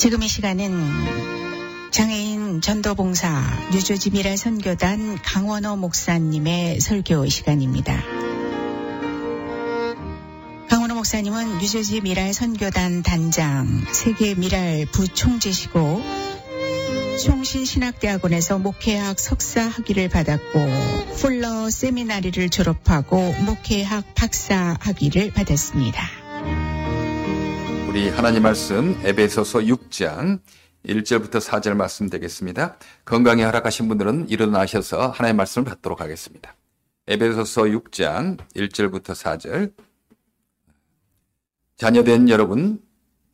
지금 이 시간은 장애인 전도봉사 유조지미라 선교단 강원호 목사님의 설교 시간입니다. 강원호 목사님은 유조지 미랄 선교단 단장, 세계 미랄 부총재시고 총신신학대학원에서 목회학 석사 학위를 받았고 풀러 세미나리를 졸업하고 목회학 박사 학위를 받았습니다. 우리 하나님 말씀 에베소서 6장 1절부터 4절 말씀 되겠습니다. 건강에 허락하신 분들은 일어나셔서 하나님의 말씀을 받도록 하겠습니다. 에베소서 6장 1절부터 4절 자녀된 여러분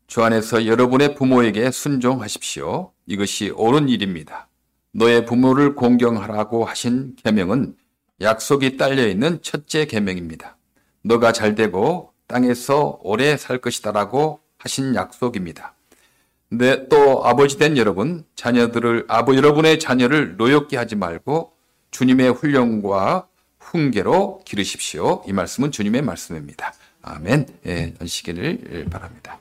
주 안에서 여러분의 부모에게 순종하십시오. 이것이 옳은 일입니다. 너의 부모를 공경하라고 하신 계명은 약속이 딸려 있는 첫째 계명입니다. 너가 잘 되고 땅에서 오래 살 것이다라고 하신 약속입니다. 근데 또 아버지 된 여러분, 자녀들을 아버 여러분의 자녀를 노엽게 하지 말고 주님의 훈련과 훈계로 기르십시오. 이 말씀은 주님의 말씀입니다. 아멘. 예, 하시기를 바랍니다.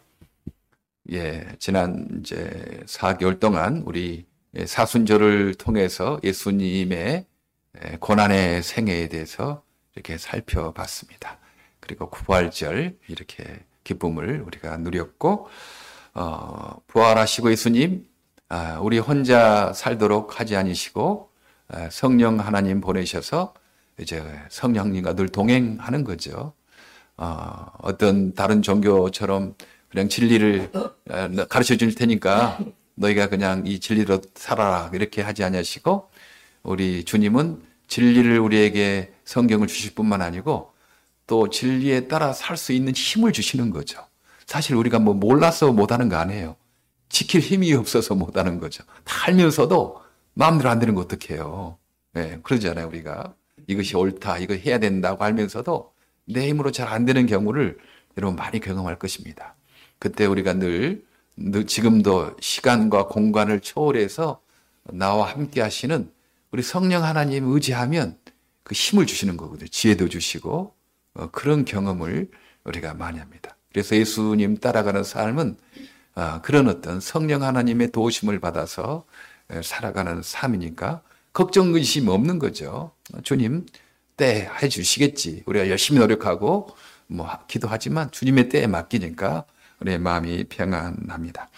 예, 지난 이제 4개월 동안 우리 사순절을 통해서 예수님의 고난의 생애에 대해서 이렇게 살펴봤습니다. 그리고 부활절 이렇게 기쁨을 우리가 누렸고 어, 부활하시고 예수님 아, 우리 혼자 살도록 하지 않으시고 아, 성령 하나님 보내셔서 이제 성령님과 늘 동행하는 거죠. 어, 어떤 다른 종교처럼 그냥 진리를 아, 가르쳐 줄 테니까 너희가 그냥 이 진리로 살아라 이렇게 하지 않으시고 우리 주님은 진리를 우리에게 성경을 주실 뿐만 아니고 또 진리에 따라 살 수 있는 힘을 주시는 거죠. 사실 우리가 뭐 몰라서 못하는 거 아니에요. 지킬 힘이 없어서 못하는 거죠. 다 알면서도 마음대로 안 되는 거 어떡해요. 네, 그러잖아요, 우리가. 이것이 옳다, 이거 해야 된다고 알면서도 내 힘으로 잘 안 되는 경우를 여러분 많이 경험할 것입니다. 그때 우리가 늘, 늘 지금도 시간과 공간을 초월해서 나와 함께 하시는 우리 성령 하나님 의지하면 그 힘을 주시는 거거든요. 지혜도 주시고 어, 그런 경험을 우리가 많이 합니다. 그래서 예수님 따라가는 삶은 어, 그런 어떤 성령 하나님의 도우심을 받아서 살아가는 삶이니까 걱정 의심 없는 거죠. 주님 때 해주시겠지. 우리가 열심히 노력하고 뭐 기도하지만 주님의 때에 맡기니까 우리의 마음이 평안합니다.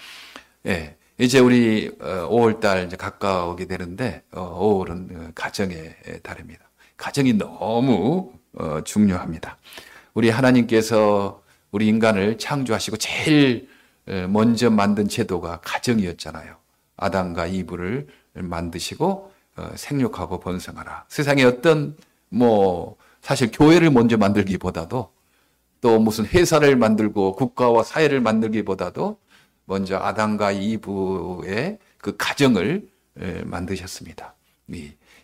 예. 이제 우리 5월달 어, 이제 가까우게 되는데 5월은 가정의 달입니다. 가정이 너무 어, 중요합니다. 우리 하나님께서 우리 인간을 창조하시고 제일 먼저 만든 제도가 가정이었잖아요. 아담과 이브를 만드시고 어, 생육하고 번성하라. 세상에 어떤 뭐 사실 교회를 먼저 만들기보다도 또 무슨 회사를 만들고 국가와 사회를 만들기보다도 먼저 아담과 이브의 그 가정을 만드셨습니다.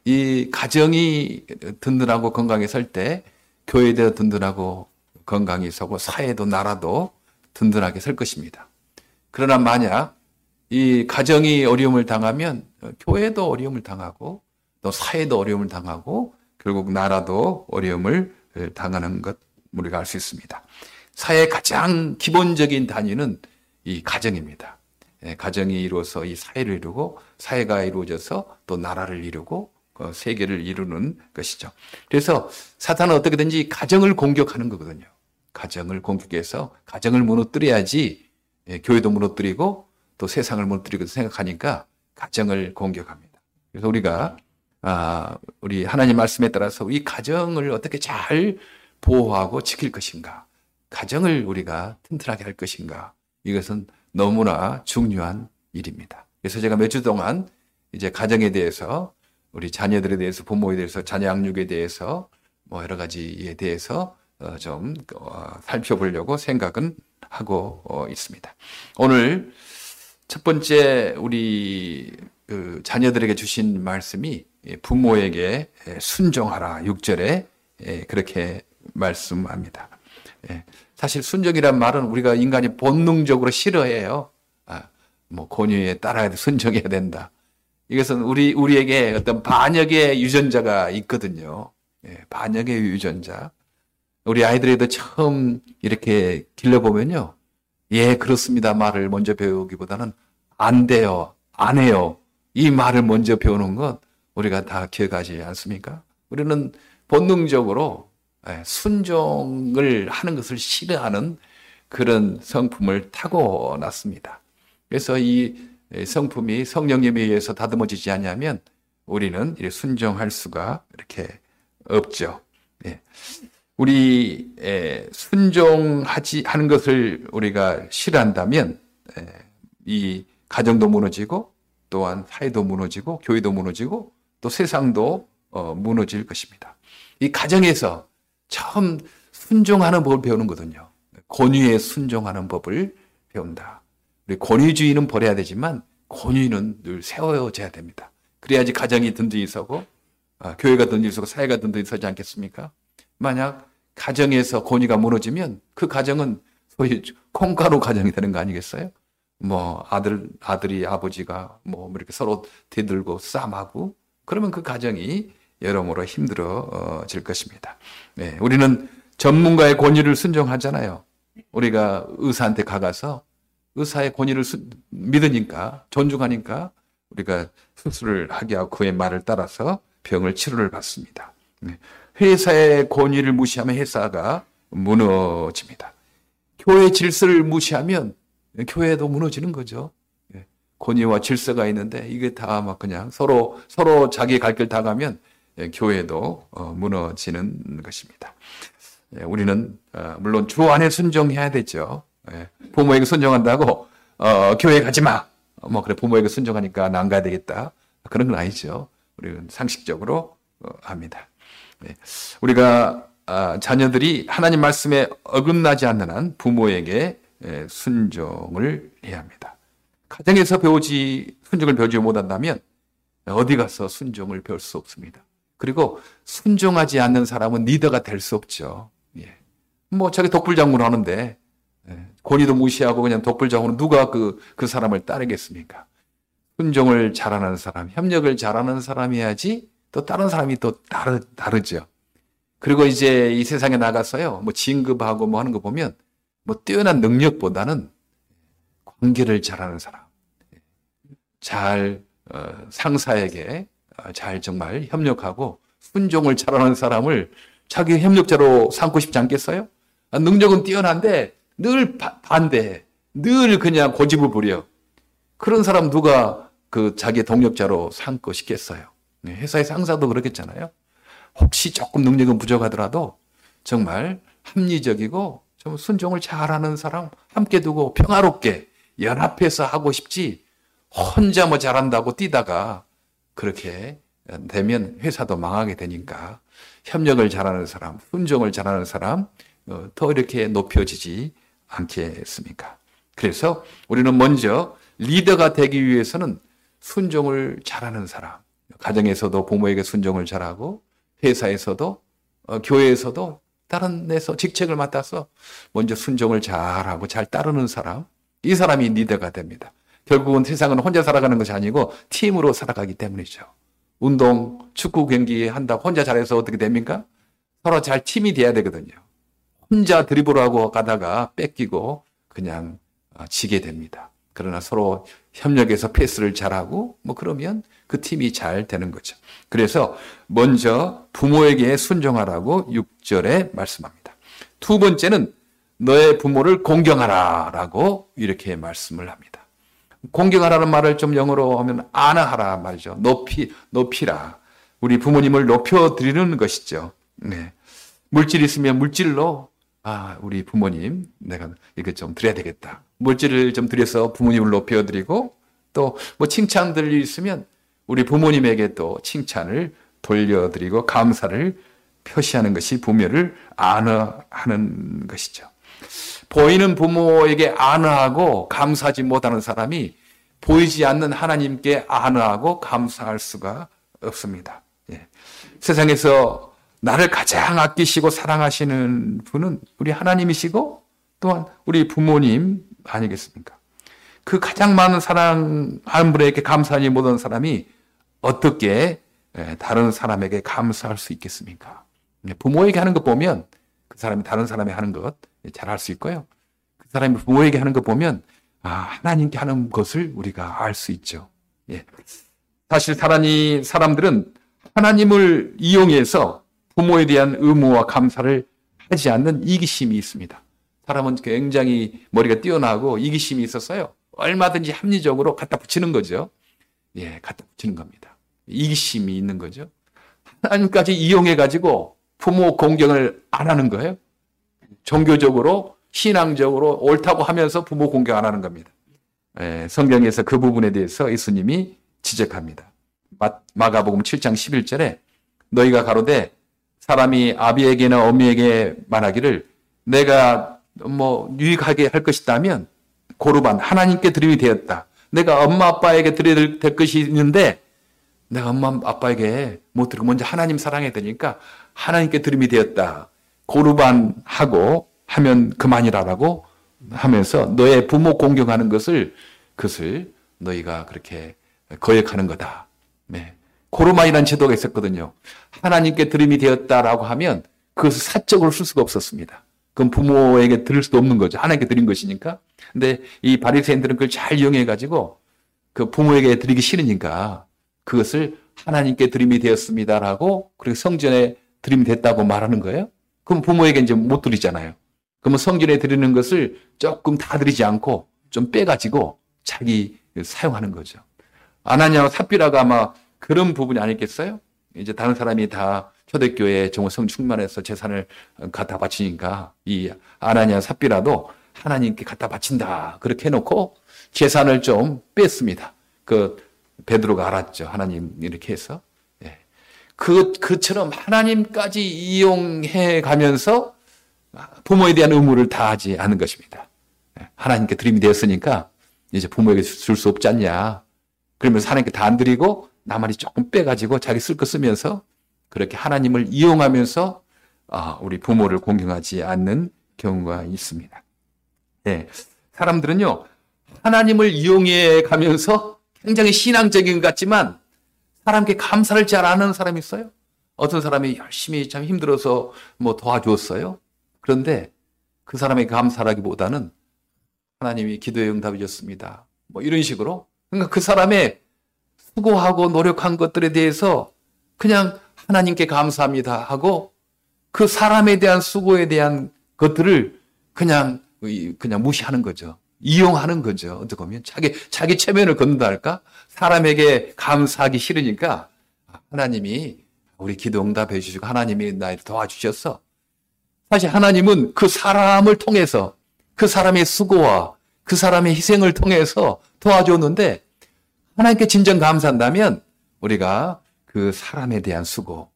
이 가정이 든든하고 건강히 설 때 교회도 든든하고 건강히 서고 사회도 나라도 든든하게 설 것입니다. 그러나 만약 이 가정이 어려움을 당하면 교회도 어려움을 당하고 또 사회도 어려움을 당하고 결국 나라도 어려움을 당하는 것 우리가 알 수 있습니다. 사회의 가장 기본적인 단위는 이 가정입니다. 예, 가정이 이루어서 이 사회를 이루고 사회가 이루어져서 또 나라를 이루고 그 세계를 이루는 것이죠. 그래서 사탄은 어떻게든지 가정을 공격하는 거거든요. 가정을 공격해서 가정을 무너뜨려야지 예, 교회도 무너뜨리고 또 세상을 무너뜨리고 생각하니까 가정을 공격합니다. 그래서 우리가 아, 우리 하나님 말씀에 따라서 이 가정을 어떻게 잘 보호하고 지킬 것인가? 가정을 우리가 튼튼하게 할 것인가? 이것은 너무나 중요한 일입니다. 그래서 제가 몇 주 동안 이제 가정에 대해서 우리 자녀들에 대해서 부모에 대해서 자녀 양육에 대해서 뭐 여러 가지에 대해서 어, 좀 어, 살펴보려고 생각은 하고 어, 있습니다. 오늘 첫 번째 우리 그 자녀들에게 주신 말씀이 부모에게 순종하라 6절에 그렇게 말씀합니다. 예, 사실 순종이란 말은 우리가 인간이 본능적으로 싫어해요. 아, 뭐 권유에 따라야 순종해야 된다. 이것은 우리, 우리에게 어떤 반역의 유전자가 있거든요. 예, 반역의 유전자. 우리 아이들에도 처음 이렇게 길러보면요. 예, 그렇습니다. 말을 먼저 배우기보다는 안 돼요, 안 해요. 이 말을 먼저 배우는 것 우리가 다 기억하지 않습니까? 우리는 본능적으로 예, 순종을 하는 것을 싫어하는 그런 성품을 타고났습니다. 그래서 이 성품이 성령님에 의해서 다듬어지지 않냐면 우리는 순종할 수가 이렇게 없죠. 예. 우리 순종하지 하는 것을 우리가 싫어한다면 이 가정도 무너지고 또한 사회도 무너지고 교회도 무너지고 또 세상도 어, 무너질 것입니다. 이 가정에서 처음 순종하는 법을 배우는 거거든요. 권위에 순종하는 법을 배운다. 우리 권위주의는 버려야 되지만 권위는 늘 세워져야 됩니다. 그래야지 가정이 든든히 서고 아, 교회가 든든히 서고 사회가 든든히 서지 않겠습니까? 만약 가정에서 권위가 무너지면 그 가정은 소위 콩가루 가정이 되는 거 아니겠어요? 뭐 아들 아들이 아버지가 뭐 이렇게 서로 대들고 싸움하고 그러면 그 가정이 여러모로 힘들어질 것입니다. 네, 우리는 전문가의 권위를 순종하잖아요. 우리가 의사한테 가가서 의사의 권위를 수, 믿으니까 존중하니까 우리가 수술을 하게 하고 그의 말을 따라서 병을 치료를 받습니다. 네. 회사의 권위를 무시하면 회사가 무너집니다. 교회 질서를 무시하면 교회도 무너지는 거죠. 네. 권위와 질서가 있는데 이게 다 막 그냥 서로 서로 자기 갈 길 다 가면 예, 교회도 어, 무너지는 것입니다. 예, 우리는 어, 물론 주 안에 순종해야 되죠. 예, 부모에게 순종한다고 어, 교회 가지 마. 뭐 그래 부모에게 순종하니까 난 가야 되겠다. 그런 건 아니죠. 우리는 상식적으로 합니다. 우리가 아, 자녀들이 하나님 말씀에 어긋나지 않는 한 부모에게 순종을 해야 합니다. 가정에서 배우지 순종을 배우지 못한다면 어디 가서 순종을 배울 수 없습니다. 그리고 순종하지 않는 사람은 리더가 될 수 없죠. 예. 뭐 자기 독불장군을 하는데 예. 권위도 무시하고 그냥 독불장군은 누가 그, 그 사람을 따르겠습니까? 순종을 잘하는 사람, 협력을 잘하는 사람이야지 또 다른 사람이 또 다르, 다르죠. 그리고 이제 이 세상에 나가서요, 뭐 진급하고 뭐 하는 거 보면 뭐 뛰어난 능력보다는 관계를 잘하는 사람, 잘 어, 상사에게 아, 잘 정말 협력하고 순종을 잘하는 사람을 자기 협력자로 삼고 싶지 않겠어요? 아, 능력은 뛰어난데 늘 반대, 늘 그냥 고집을 부려. 그런 사람 누가 그 자기 동력자로 삼고 싶겠어요? 네, 회사의 상사도 그렇겠잖아요. 혹시 조금 능력은 부족하더라도 정말 합리적이고 좀 순종을 잘하는 사람 함께 두고 평화롭게 연합해서 하고 싶지 혼자 뭐 잘한다고 뛰다가 그렇게 되면 회사도 망하게 되니까 협력을 잘하는 사람, 순종을 잘하는 사람 어, 더 이렇게 높여지지 않겠습니까? 그래서 우리는 먼저 리더가 되기 위해서는 순종을 잘하는 사람, 가정에서도 부모에게 순종을 잘하고 회사에서도 어, 교회에서도 다른 데서 직책을 맡아서 먼저 순종을 잘하고 잘 따르는 사람, 이 사람이 리더가 됩니다. 결국은 세상은 혼자 살아가는 것이 아니고 팀으로 살아가기 때문이죠. 운동, 축구 경기 한다 혼자 잘해서 어떻게 됩니까? 서로 잘 팀이 돼야 되거든요. 혼자 드리블하고 가다가 뺏기고 그냥 어, 지게 됩니다. 그러나 서로 협력해서 패스를 잘하고 뭐 그러면 그 팀이 잘 되는 거죠. 그래서 먼저 부모에게 순종하라고 6절에 말씀합니다. 두 번째는 너의 부모를 공경하라라고 이렇게 말씀을 합니다. 공경하라는 말을 좀 영어로 하면 아나하라 말이죠. 높이 높이라. 우리 부모님을 높여 드리는 것이죠. 네. 물질 있으면 물질로 아, 우리 부모님 내가 이거 좀 드려야 되겠다. 물질을 좀 드려서 부모님을 높여 드리고 또 뭐 칭찬들이 있으면 우리 부모님에게 또 칭찬을 돌려드리고 감사를 표시하는 것이 부모를 안어하는 것이죠. 보이는 부모에게 안어하고 감사하지 못하는 사람이 보이지 않는 하나님께 안어하고 감사할 수가 없습니다. 예. 세상에서 나를 가장 아끼시고 사랑하시는 분은 우리 하나님이시고 또한 우리 부모님 아니겠습니까? 그 가장 많은 사랑하는 분에게 감사하지 못한 사람이 어떻게 예, 다른 사람에게 감사할 수 있겠습니까? 예, 부모에게 하는 것 보면 그 사람이 다른 사람이 하는 것 잘할 수 있고요. 그 사람이 부모에게 하는 것 보면 아, 하나님께 하는 것을 우리가 알 수 있죠. 예. 사실 사람이, 사람들은 하나님을 이용해서 부모에 대한 의무와 감사를 하지 않는 이기심이 있습니다. 사람은 굉장히 머리가 뛰어나고 이기심이 있었어요. 얼마든지 합리적으로 갖다 붙이는 거죠. 예, 갖다 붙이는 겁니다. 이기심이 있는 거죠. 하나님까지 이용해가지고 부모 공경을 안 하는 거예요. 종교적으로, 신앙적으로 옳다고 하면서 부모 공경 안 하는 겁니다. 예, 성경에서 그 부분에 대해서 예수님이 지적합니다. 마, 가복음 7장 11절에 너희가 가로되 사람이 아비에게나 어미에게 말하기를 내가 뭐 유익하게 할 것이다면 고르반 하나님께 드림이 되었다. 내가 엄마 아빠에게 드려야 될 것이 있는데 내가 엄마 아빠에게 못 드리고 먼저 하나님 사랑해야 되니까 하나님께 드림이 되었다. 고르반 하고 하면 그만이라라고 하면서 너의 부모 공경하는 것을 그것을 너희가 그렇게 거역하는 거다. 네. 고르반이라는 제도가 있었거든요. 하나님께 드림이 되었다라고 하면 그것을 사적으로 쓸 수가 없었습니다. 그건 부모에게 드릴 수도 없는 거죠. 하나님께 드린 것이니까. 근데 이 바리새인들은 그걸 잘 이용해 가지고 그 부모에게 드리기 싫으니까 그것을 하나님께 드림이 되었습니다라고 그리고 성전에 드림이 됐다고 말하는 거예요. 그럼 부모에게 이제 못 드리잖아요. 그러면 성전에 드리는 것을 조금 다 드리지 않고 좀 빼가지고 자기 사용하는 거죠. 아나니아와 삽비라가 아마 그런 부분이 아니겠어요? 이제 다른 사람이 다 초대교회 정말 성 충만해서 재산을 갖다 바치니까 이 아나니아 삽비라도 하나님께 갖다 바친다. 그렇게 해놓고 재산을 좀 뺐습니다. 그 베드로가 알았죠. 하나님 이렇게 해서. 예. 그, 그처럼 하나님까지 이용해 가면서 부모에 대한 의무를 다하지 않은 것입니다. 예. 하나님께 드림이 되었으니까 이제 부모에게 줄 수 없지 않냐. 그러면서 하나님께 다 안 드리고 나만이 조금 빼가지고 자기 쓸 거 쓰면서 그렇게 하나님을 이용하면서 아, 우리 부모를 공경하지 않는 경우가 있습니다. 네. 사람들은요, 하나님을 이용해 가면서 굉장히 신앙적인 것 같지만 사람께 감사를 잘 아는 사람이 있어요. 어떤 사람이 열심히 참 힘들어서 뭐 도와주었어요. 그런데 그 사람의 감사라기보다는 하나님이 기도의 응답이 줬습니다. 뭐 이런 식으로. 그러니까 그 사람의 수고하고 노력한 것들에 대해서 그냥 하나님께 감사합니다 하고 그 사람에 대한 수고에 대한 것들을 그냥 그냥 무시하는 거죠. 이용하는 거죠. 어떻게 보면 자기 자기 체면을 걷는다 할까? 사람에게 감사하기 싫으니까 하나님이 우리 기도 응답해 주시고 하나님이 나를 도와주셨어. 사실 하나님은 그 사람을 통해서 그 사람의 수고와 그 사람의 희생을 통해서 도와줬는데 하나님께 진정 감사한다면 우리가 그 사람에 대한 수고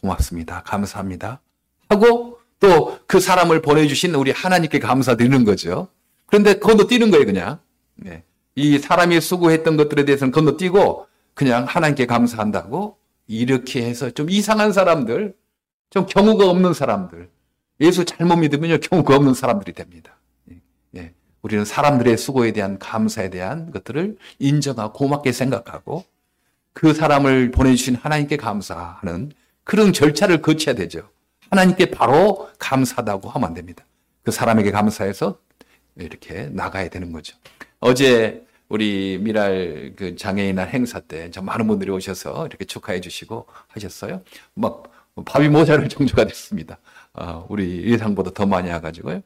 고맙습니다. 감사합니다. 하고 또 그 사람을 보내주신 우리 하나님께 감사드리는 거죠. 그런데 건너뛰는 거예요, 그냥. 네. 이 사람이 수고했던 것들에 대해서는 건너뛰고 그냥 하나님께 감사한다고 이렇게 해서 좀 이상한 사람들, 좀 경우가 없는 사람들, 예수 잘못 믿으면요, 경우가 없는 사람들이 됩니다. 예. 우리는 사람들의 수고에 대한 감사에 대한 것들을 인정하고 고맙게 생각하고 그 사람을 보내주신 하나님께 감사하는 그런 절차를 거쳐야 되죠. 하나님께 바로 감사하다고 하면 안 됩니다. 그 사람에게 감사해서 이렇게 나가야 되는 거죠. 어제 우리 미랄 그 장애인날 행사 때 많은 분들이 오셔서 이렇게 축하해 주시고 하셨어요. 막 밥이 모자랄 정도가 됐습니다. 어, 우리 예상보다 더 많이 와가지고요.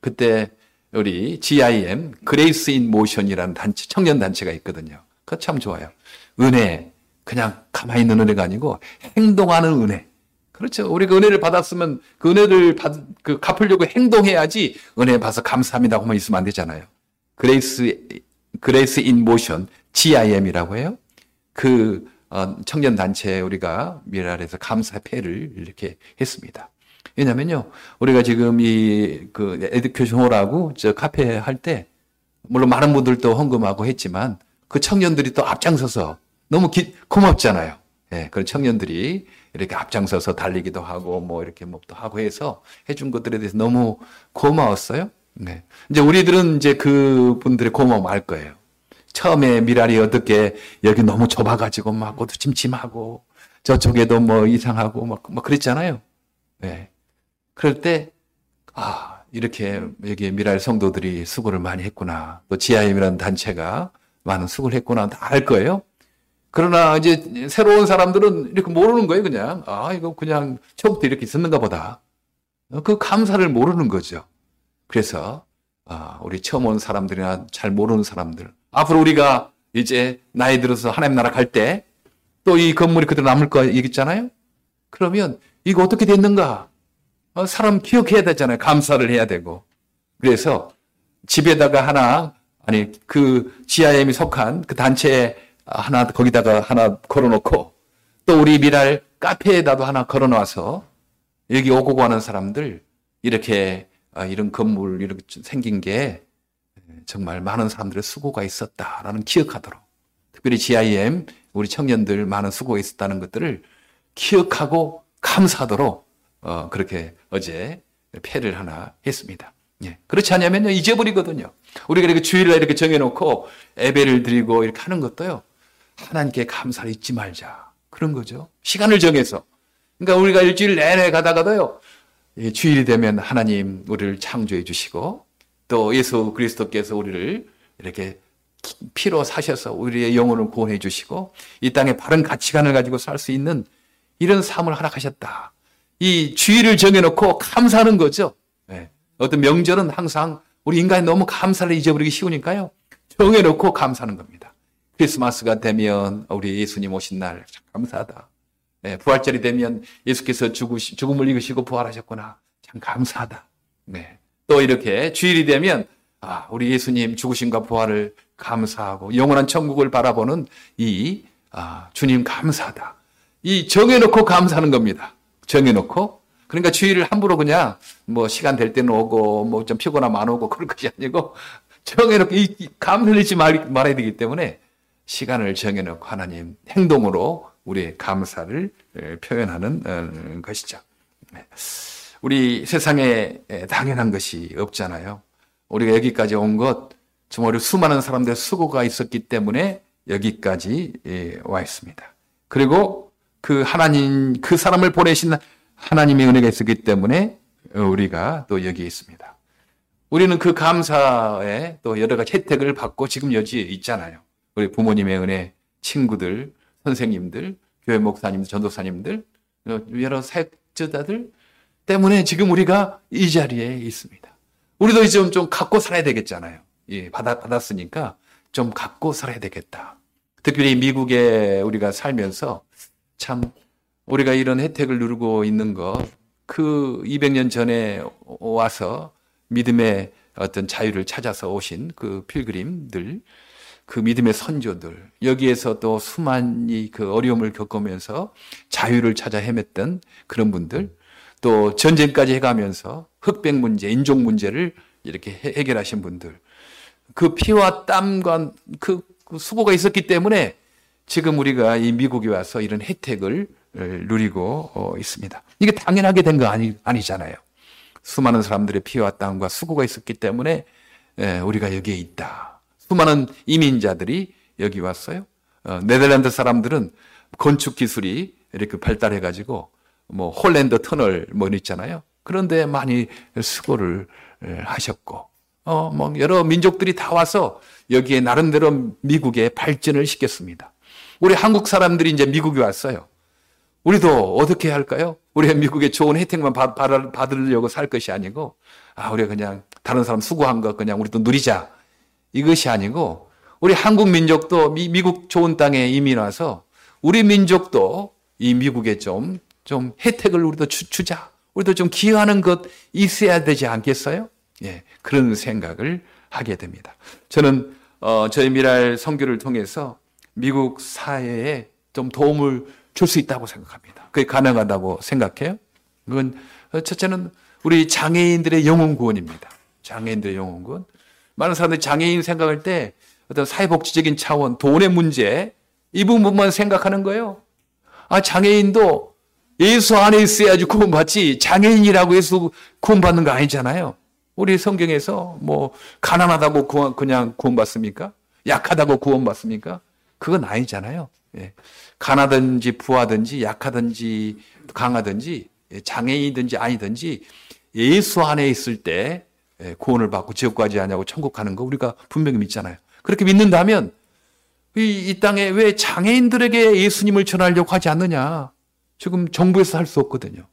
그때 우리 GIM Grace in Motion이라는 단체 청년 단체가 있거든요. 그거 참 좋아요. 은혜, 그냥 가만히 있는 은혜가 아니고 행동하는 은혜. 그렇죠. 우리가 은혜를 받았으면 그 은혜를 받, 그 갚으려고 행동해야지 은혜 받아서 감사합니다 하고만 있으면 안 되잖아요. Grace, Grace in Motion, GIM이라고 해요. 그 어, 청년 단체 우리가 미랄에서 감사 패를 이렇게 했습니다. 왜냐면요, 우리가 지금 이 그 에듀케이션 홀하고 저 카페 할 때 물론 많은 분들도 헌금하고 했지만 그 청년들이 또 앞장서서 너무 기, 고맙잖아요. 예, 그런 청년들이 이렇게 앞장서서 달리기도 하고 뭐 이렇게 뭐또 하고 해서 해준 것들에 대해서 너무 고마웠어요. 네. 이제 우리들은 이제 그 분들의 고마움 알 거예요. 처음에 미랄이 어떻게 여기 너무 좁아가지고 막 모두 침침하고 저쪽에도 뭐 이상하고 막, 막 그랬잖아요. 네. 그럴 때, 아, 이렇게 여기 미랄 성도들이 수고를 많이 했구나. 또 지하임이라는 단체가 많은 수고를 했구나. 다 알 거예요. 그러나 이제 새로운 사람들은 이렇게 모르는 거예요, 그냥. 아, 이거 그냥 처음부터 이렇게 있었는가 보다. 그 감사를 모르는 거죠. 그래서, 아, 우리 처음 온 사람들이나 잘 모르는 사람들. 앞으로 우리가 이제 나이 들어서 하나님 나라 갈 때 또 이 건물이 그대로 남을 거 얘기했잖아요? 그러면 이거 어떻게 됐는가? 어, 사람 기억해야 되잖아요. 감사를 해야 되고. 그래서 집에다가 하나, 아니, 그 GIM이 속한 그 단체에 하나, 거기다가 하나 걸어놓고 또 우리 미랄 카페에다도 하나 걸어놔서 여기 오고 가는 사람들 이렇게 아, 이런 건물 이렇게 생긴 게 정말 많은 사람들의 수고가 있었다라는 기억하도록 특별히 GIM 우리 청년들 많은 수고가 있었다는 것들을 기억하고 감사하도록 어, 그렇게 어제 패를 하나 했습니다. 예. 그렇지 않냐면요, 잊어버리거든요. 우리가 이렇게 주일날 이렇게 정해놓고 예배를 드리고 이렇게 하는 것도요, 하나님께 감사를 잊지 말자. 그런 거죠. 시간을 정해서. 그러니까 우리가 일주일 내내 가다가도요, 주일이 되면 하나님 우리를 창조해 주시고, 또 예수 그리스도께서 우리를 이렇게 피로 사셔서 우리의 영혼을 구원해 주시고, 이 땅에 바른 가치관을 가지고 살 수 있는 이런 삶을 허락하셨다. 이 주의를 정해놓고 감사하는 거죠. 네. 어떤 명절은 항상 우리 인간이 너무 감사를 잊어버리기 쉬우니까요. 정해놓고 감사하는 겁니다. 크리스마스가 되면 우리 예수님 오신 날참 감사하다. 네. 부활절이 되면 예수께서 죽으시, 죽음을 이기시고 부활하셨구나. 참 감사하다. 네. 또 이렇게 주일이 되면 아, 우리 예수님 죽으신과 부활을 감사하고 영원한 천국을 바라보는 이 아, 주님 감사하다. 이 정해놓고 감사하는 겁니다. 정해놓고 그러니까 주일을 함부로 그냥 뭐 시간 될 때는 오고 뭐 좀 피곤하면 안 오고 그럴 것이 아니고 정해놓고 이 감사를 말, 말해야 되기 때문에 시간을 정해놓고 하나님 행동으로 우리의 감사를 표현하는 어, 것이죠. 네. 우리 세상에 당연한 것이 없잖아요. 우리가 여기까지 온 것, 정말 수많은 사람들의 수고가 있었기 때문에 여기까지 와 있습니다. 그리고 그 하나님, 그 사람을 보내신 하나님의 은혜가 있었기 때문에 우리가 또 여기에 있습니다. 우리는 그 감사에 또 여러 가지 혜택을 받고 지금 여기에 있잖아요. 우리 부모님의 은혜, 친구들, 선생님들, 교회 목사님들, 전도사님들, 여러 사역자들 때문에 지금 우리가 이 자리에 있습니다. 우리도 좀, 좀 갖고 살아야 되겠잖아요. 예, 받았, 받았으니까 좀 갖고 살아야 되겠다. 특별히 미국에 우리가 살면서 참 우리가 이런 혜택을 누리고 있는 것, 그 200년 전에 와서 믿음의 어떤 자유를 찾아서 오신 그 필그림들, 그 믿음의 선조들, 여기에서 또 수많이 그 어려움을 겪으면서 자유를 찾아 헤맸던 그런 분들, 또 전쟁까지 해가면서 흑백 문제, 인종 문제를 이렇게 해결하신 분들, 그 피와 땀과 그 수고가 있었기 때문에 지금 우리가 이 미국에 와서 이런 혜택을 누리고 어, 있습니다. 이게 당연하게 된 거 아니, 아니잖아요. 수많은 사람들의 피와 땀과 수고가 있었기 때문에 우리가 여기에 있다. 수많은 이민자들이 여기 왔어요. 어, 네덜란드 사람들은 건축 기술이 이렇게 발달해가지고 뭐 홀랜드 터널 뭐 있잖아요. 그런데 많이 수고를 하셨고, 어, 뭐 여러 민족들이 다 와서 여기에 나름대로 미국의 발전을 시켰습니다. 우리 한국 사람들이 이제 미국에 왔어요. 우리도 어떻게 할까요? 우리가 미국의 좋은 혜택만 받, 받으려고 살 것이 아니고, 아, 우리가 그냥 다른 사람 수고한 거 그냥 우리도 누리자. 이것이 아니고, 우리 한국 민족도 미, 미국 좋은 땅에 이민 와서 우리 민족도 이 미국에 좀, 좀 혜택을 우리도 주, 자 우리도 좀 기여하는 것 있어야 되지 않겠어요? 예, 그런 생각을 하게 됩니다. 저는, 어, 저희 미랄 성교를 통해서 미국 사회에 좀 도움을 줄 수 있다고 생각합니다. 그게 가능하다고 생각해요. 그건 첫째는 우리 장애인들의 영혼 구원입니다. 장애인들의 영혼 구원. 많은 사람들이 장애인 생각할 때 어떤 사회복지적인 차원, 돈의 문제 이 부분만 생각하는 거예요. 아 장애인도 예수 안에 있어야지 구원받지 장애인이라고 해서 구원받는 거 아니잖아요. 우리 성경에서 뭐 가난하다고 구원, 그냥 구원받습니까? 약하다고 구원받습니까? 그건 아니잖아요. 예. 가나든지 부하든지 약하든지 강하든지 예, 장애인든지 아니든지 예수 안에 있을 때 예, 구원을 받고 지옥 까지 하냐고 천국 가는 거 우리가 분명히 믿잖아요. 그렇게 믿는다면 이, 이 땅에 왜 장애인들에게 예수님을 전하려고 하지 않느냐? 지금 정부에서 할 수 없거든요.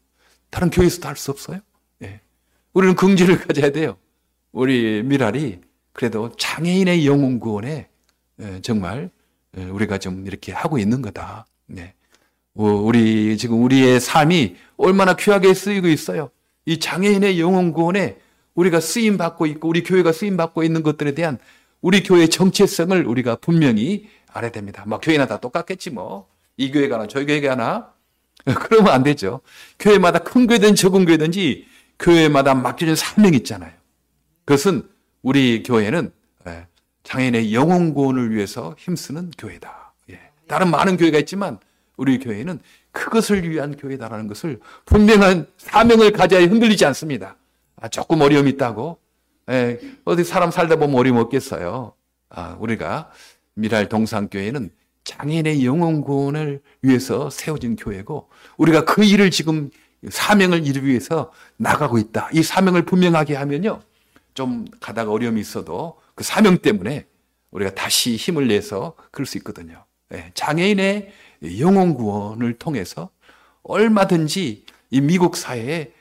다른 교회에서도 할 수 없어요. 예. 우리는 긍지를 가져야 돼요. 우리 미랄이 그래도 장애인의 영혼 구원에 예, 정말 예, 우리가 좀 이렇게 하고 있는 거다. 네. 우리 지금 우리의 삶이 얼마나 귀하게 쓰이고 있어요. 이 장애인의 영혼 구원에 우리가 쓰임 받고 있고 우리 교회가 쓰임 받고 있는 것들에 대한 우리 교회의 정체성을 우리가 분명히 알아야 됩니다. 막 교회나 다 똑같겠지 뭐. 이 교회 가나 저 교회 가나 그러면 안 되죠. 교회마다 큰 교회든 적은 교회든지 교회마다 맡겨진 사명이 있잖아요. 그것은 우리 교회는 예, 장애인의 영혼 구원을 위해서 힘쓰는 교회다. 예. 다른 많은 교회가 있지만 우리 교회는 그것을 위한 교회다라는 것을 분명한 사명을 가져야 흔들리지 않습니다. 아, 조금 어려움이 있다고 예, 어디 사람 살다 보면 어려움 없겠어요. 아, 우리가 미랄 동산교회는 장애인의 영혼 구원을 위해서 세워진 교회고 우리가 그 일을 지금 사명을 이루기 위해서 나가고 있다. 이 사명을 분명하게 하면요. 좀 가다가 어려움이 있어도 그 사명 때문에 우리가 다시 힘을 내서 그럴 수 있거든요. 예, 장애인의 영혼 구원을 통해서 얼마든지 이 미국 사회에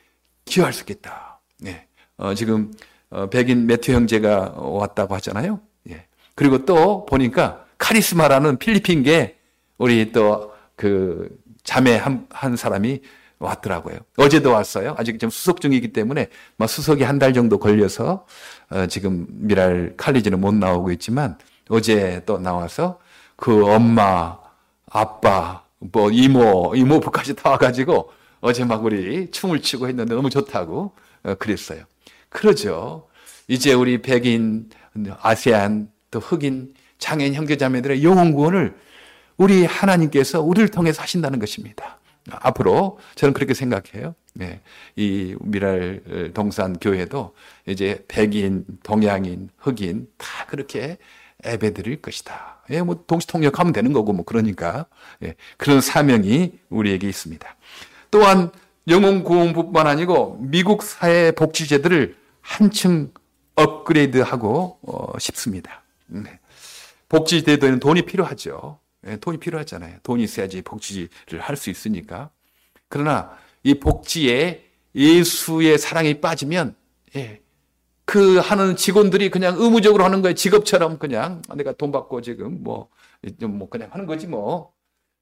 기여할 수 있겠다. 예, 어, 지금 어, 백인 매튜 형제가 왔다고 하잖아요. 예. 그리고 또 보니까 카리스마라는 필리핀계 우리 또 그 자매 한, 한 사람이 왔더라고요. 어제도 왔어요. 아직 좀 수속 중이기 때문에 막 수속이 한 달 정도 걸려서 어, 지금 미랄 칼리지는 못 나오고 있지만 어제 또 나와서 그 엄마, 아빠, 뭐 이모, 이모부까지 다 와가지고 어제 막 우리 춤을 추고 했는데 너무 좋다고 어, 그랬어요. 그러죠. 이제 우리 백인, 아세안, 또 흑인, 장애인 형제자매들의 영혼 구원을 우리 하나님께서 우리를 통해서 하신다는 것입니다. 앞으로 저는 그렇게 생각해요. 네. 이 미랄 동산 교회도 이제 백인, 동양인, 흑인 다 그렇게 예배 드릴 것이다. 예, 뭐 동시 통역하면 되는 거고 뭐 그러니까 예, 그런 사명이 우리에게 있습니다. 또한 영혼 구원뿐만 아니고 미국 사회 복지제도를 한층 업그레이드하고 어, 싶습니다. 네. 복지제도에는 돈이 필요하죠. 네, 돈이 필요하잖아요. 돈이 있어야지 복지를 할 수 있으니까. 그러나 이 복지에 예수의 사랑이 빠지면 예, 그 하는 직원들이 그냥 의무적으로 하는 거예요. 직업처럼 그냥 내가 돈 받고 지금 뭐, 뭐 그냥 하는 거지 뭐.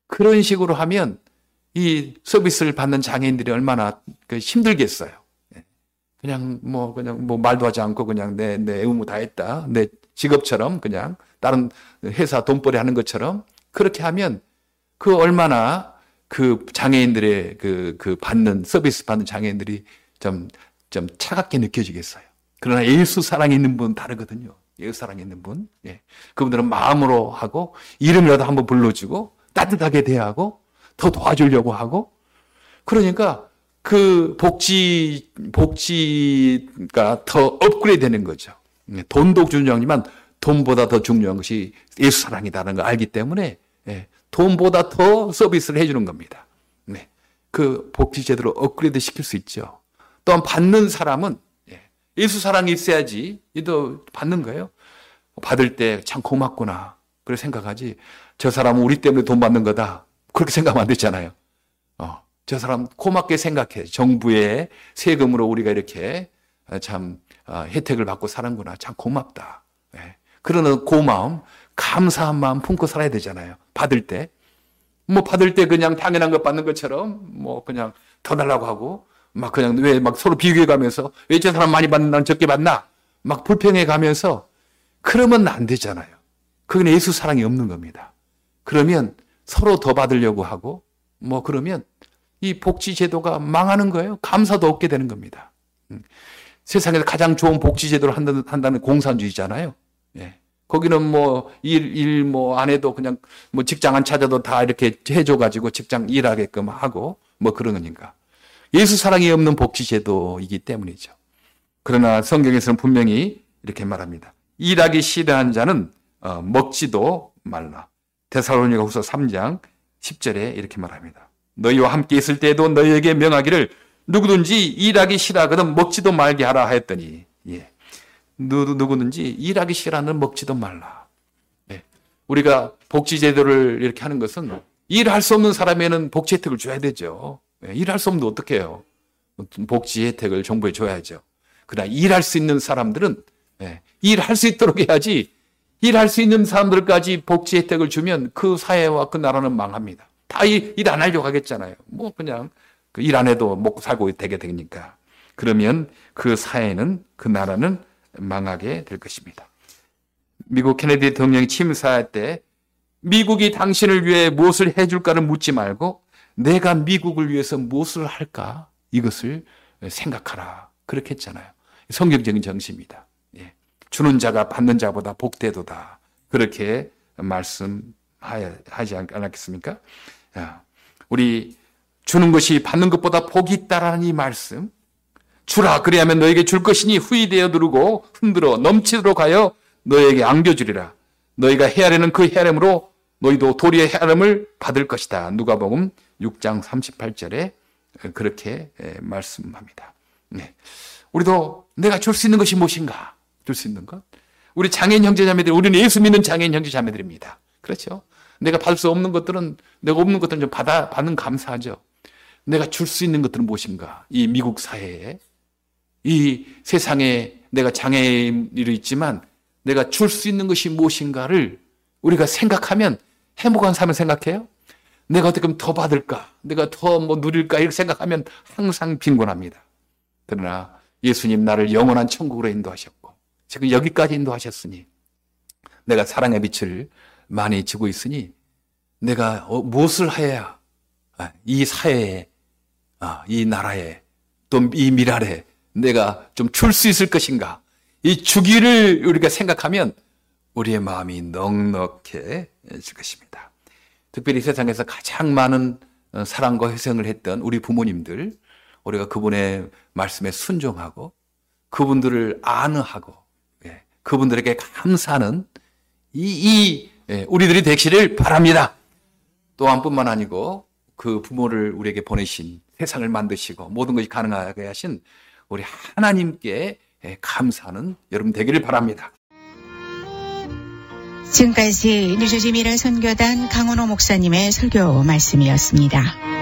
그런 식으로 하면 이 서비스를 받는 장애인들이 얼마나 그 힘들겠어요. 예. 그냥 뭐 그냥 뭐 말도 하지 않고 그냥 내 내 의무 다 했다. 내 직업처럼 그냥 다른 회사 돈벌이 하는 것처럼 그렇게 하면 그 얼마나 그 장애인들의 그, 그 받는 서비스 받는 장애인들이 좀, 좀 차갑게 느껴지겠어요. 그러나 예수 사랑이 있는 분 다르거든요. 예수 사랑이 있는 분. 예. 그분들은 마음으로 하고 이름이라도 한번 불러주고 따뜻하게 대하고 더 도와주려고 하고 그러니까 그 복지, 복지가 더 업그레이드 되는 거죠. 예, 돈도 중요하지만 돈보다 더 중요한 것이 예수 사랑이다라는 걸 알기 때문에 예, 돈보다 더 서비스를 해주는 겁니다. 네. 그 복지제도를 업그레이드 시킬 수 있죠. 또한 받는 사람은 예, 예수 사랑이 있어야지 이도 받는 거예요. 받을 때 참 고맙구나. 그래 생각하지. 저 사람은 우리 때문에 돈 받는 거다. 그렇게 생각하면 안 되잖아요. 어, 저 사람 고맙게 생각해. 정부의 세금으로 우리가 이렇게 참 어, 혜택을 받고 사는구나. 참 고맙다. 예. 그러는 고마움, 감사한 마음 품고 살아야 되잖아요. 받을 때. 뭐 받을 때 그냥 당연한 것 받는 것처럼 뭐 그냥 더 달라고 하고 막 그냥 왜 막 서로 비교해 가면서 왜 저 사람 많이 받는 난 적게 받나? 막 불평해 가면서 그러면 안 되잖아요. 그건 예수 사랑이 없는 겁니다. 그러면 서로 더 받으려고 하고 뭐 그러면 이 복지 제도가 망하는 거예요. 감사도 없게 되는 겁니다. 음. 세상에서 가장 좋은 복지 제도를 한다는, 한다는 공산주의잖아요. 예. 거기는 뭐, 일, 일, 뭐, 안 해도 그냥 뭐 직장 안 찾아도 다 이렇게 해줘 가지고 직장 일하게끔 하고 뭐 그런 거니까. 예수 사랑이 없는 복지 제도이기 때문이죠. 그러나 성경에서는 분명히 이렇게 말합니다. 일하기 싫어한 자는 어, 먹지도 말라. 데살로니가 후서 3장 10절에 이렇게 말합니다. 너희와 함께 있을 때에도 너희에게 명하기를 누구든지 일하기 싫어하거든 먹지도 말게 하라 하였더니 예. 누, 누구든지 일하기 싫어하는 먹지도 말라. 네. 우리가 복지 제도를 이렇게 하는 것은 일할 수 없는 사람에는 복지 혜택을 줘야 되죠. 네. 일할 수 없는데 어떡해요. 복지 혜택을 정부에 줘야죠. 그러나 일할 수 있는 사람들은 네. 일할 수 있도록 해야지 일할 수 있는 사람들까지 복지 혜택을 주면 그 사회와 그 나라는 망합니다. 다 일 안 하려고 하겠잖아요. 뭐 그냥 그 일 안 해도 먹고 살고 되게 되니까. 그러면 그 사회는 그 나라는 망하게 될 것입니다. 미국 케네디 대통령이 침사할 때 미국이 당신을 위해 무엇을 해줄까를 묻지 말고 내가 미국을 위해서 무엇을 할까 이것을 생각하라 그렇게 했잖아요. 성경적인 정신입니다. 예. 주는 자가 받는 자보다 복되도다 그렇게 말씀하지 않았겠습니까? 우리 주는 것이 받는 것보다 복이 있다라는 이 말씀 주라 그리하면 너에게 줄 것이니 후이되어 누르고 흔들어 넘치도록 하여 너에게 안겨주리라. 너희가 헤아리는 그 헤아림으로 너희도 도리의 헤아림을 받을 것이다. 누가복음 6장 38절에 그렇게 말씀합니다. 네. 우리도 내가 줄 수 있는 것이 무엇인가? 줄 수 있는 것? 우리 장애인 형제자매들, 우리는 예수 믿는 장애인 형제자매들입니다. 그렇죠? 내가 받을 수 없는 것들은, 내가 없는 것들은 좀 받아, 받는 감사하죠. 내가 줄 수 있는 것들은 무엇인가? 이 미국 사회에 이 세상에 내가 장애인이 있지만 내가 줄 수 있는 것이 무엇인가를 우리가 생각하면 행복한 삶을 생각해요? 내가 어떻게 더 받을까? 내가 더 뭐 누릴까? 이렇게 생각하면 항상 빈곤합니다. 그러나 예수님 나를 영원한 천국으로 인도하셨고 지금 여기까지 인도하셨으니 내가 사랑의 빛을 많이 지고 있으니 내가 어, 무엇을 해야 아, 이 사회에 아, 이 나라에 또 이 미랄에 내가 좀 줄 수 있을 것인가? 이 주기를 우리가 생각하면 우리의 마음이 넉넉해질 것입니다. 특별히 세상에서 가장 많은 어, 사랑과 희생을 했던 우리 부모님들, 우리가 그분의 말씀에 순종하고 그분들을 안하고 예, 그분들에게 감사하는 이, 이 예, 우리들이 되시를 바랍니다. 또한 뿐만 아니고 그 부모를 우리에게 보내신 세상을 만드시고 모든 것이 가능하게 하신 우리 하나님께 감사하는 여러분 되기를 바랍니다. 지금까지 뉴저지 미라 선교단 강원호 목사님의 설교 말씀이었습니다.